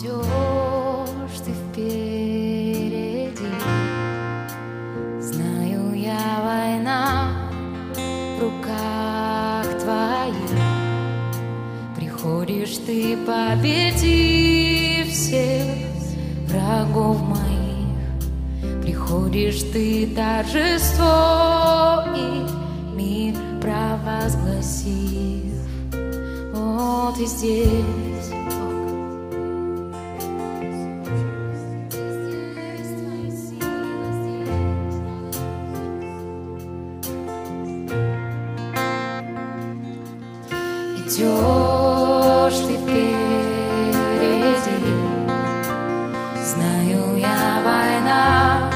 Идешь ты впереди, знаю я война в руках твоих. Приходишь ты победив всех врагов моих, приходишь ты торжество и мир провозгласив. Вот и здесь. Идешь ты впереди, знаю я война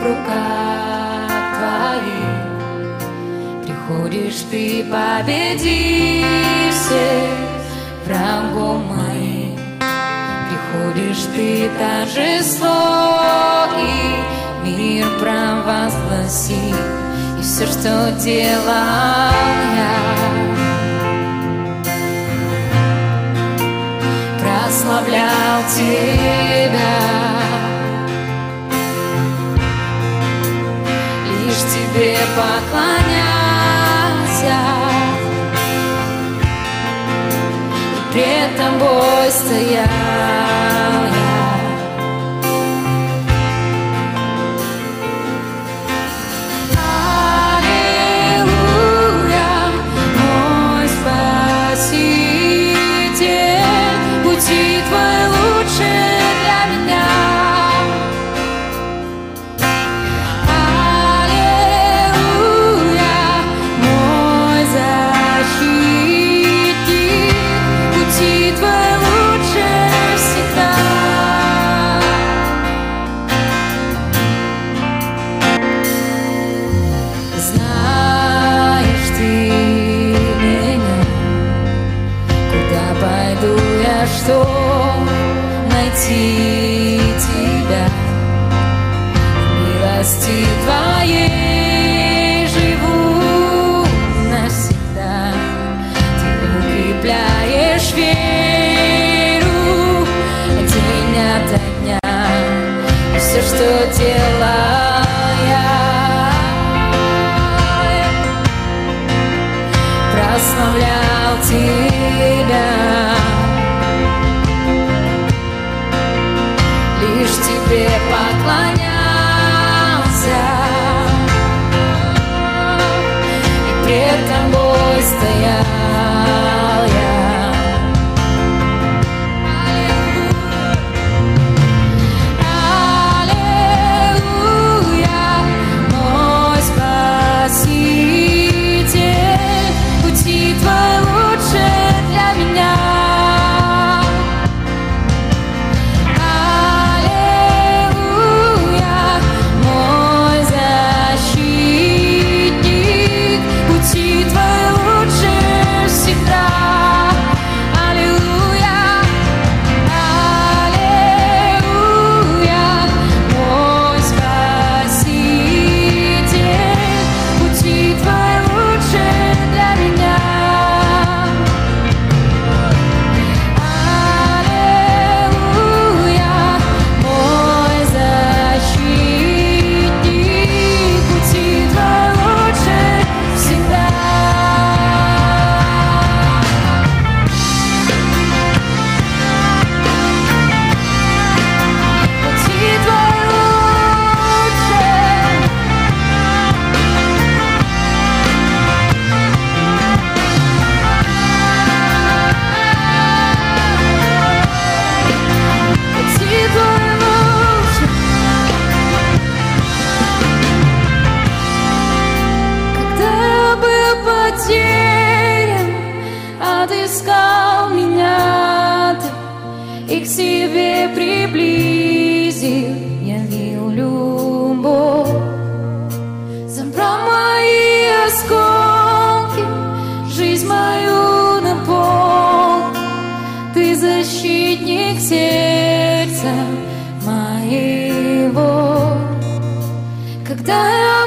в руках твоих. Приходишь ты победи всех врагов моих. Приходишь ты торжество и мир провозгласи. И все, что делал я, прославлял тебя. Лишь тебе поклонялся. И пред тобой стоял что найти тебя? Милости твоей живу навсегда. Ты укрепляешь веру день ото дня. Все, что делаю я, прославлял тебя. Пред тобой стоял приблизил, явил любовь. Забрал мои осколки, жизнь мою напол. Ты защитник сердца моего. Когда я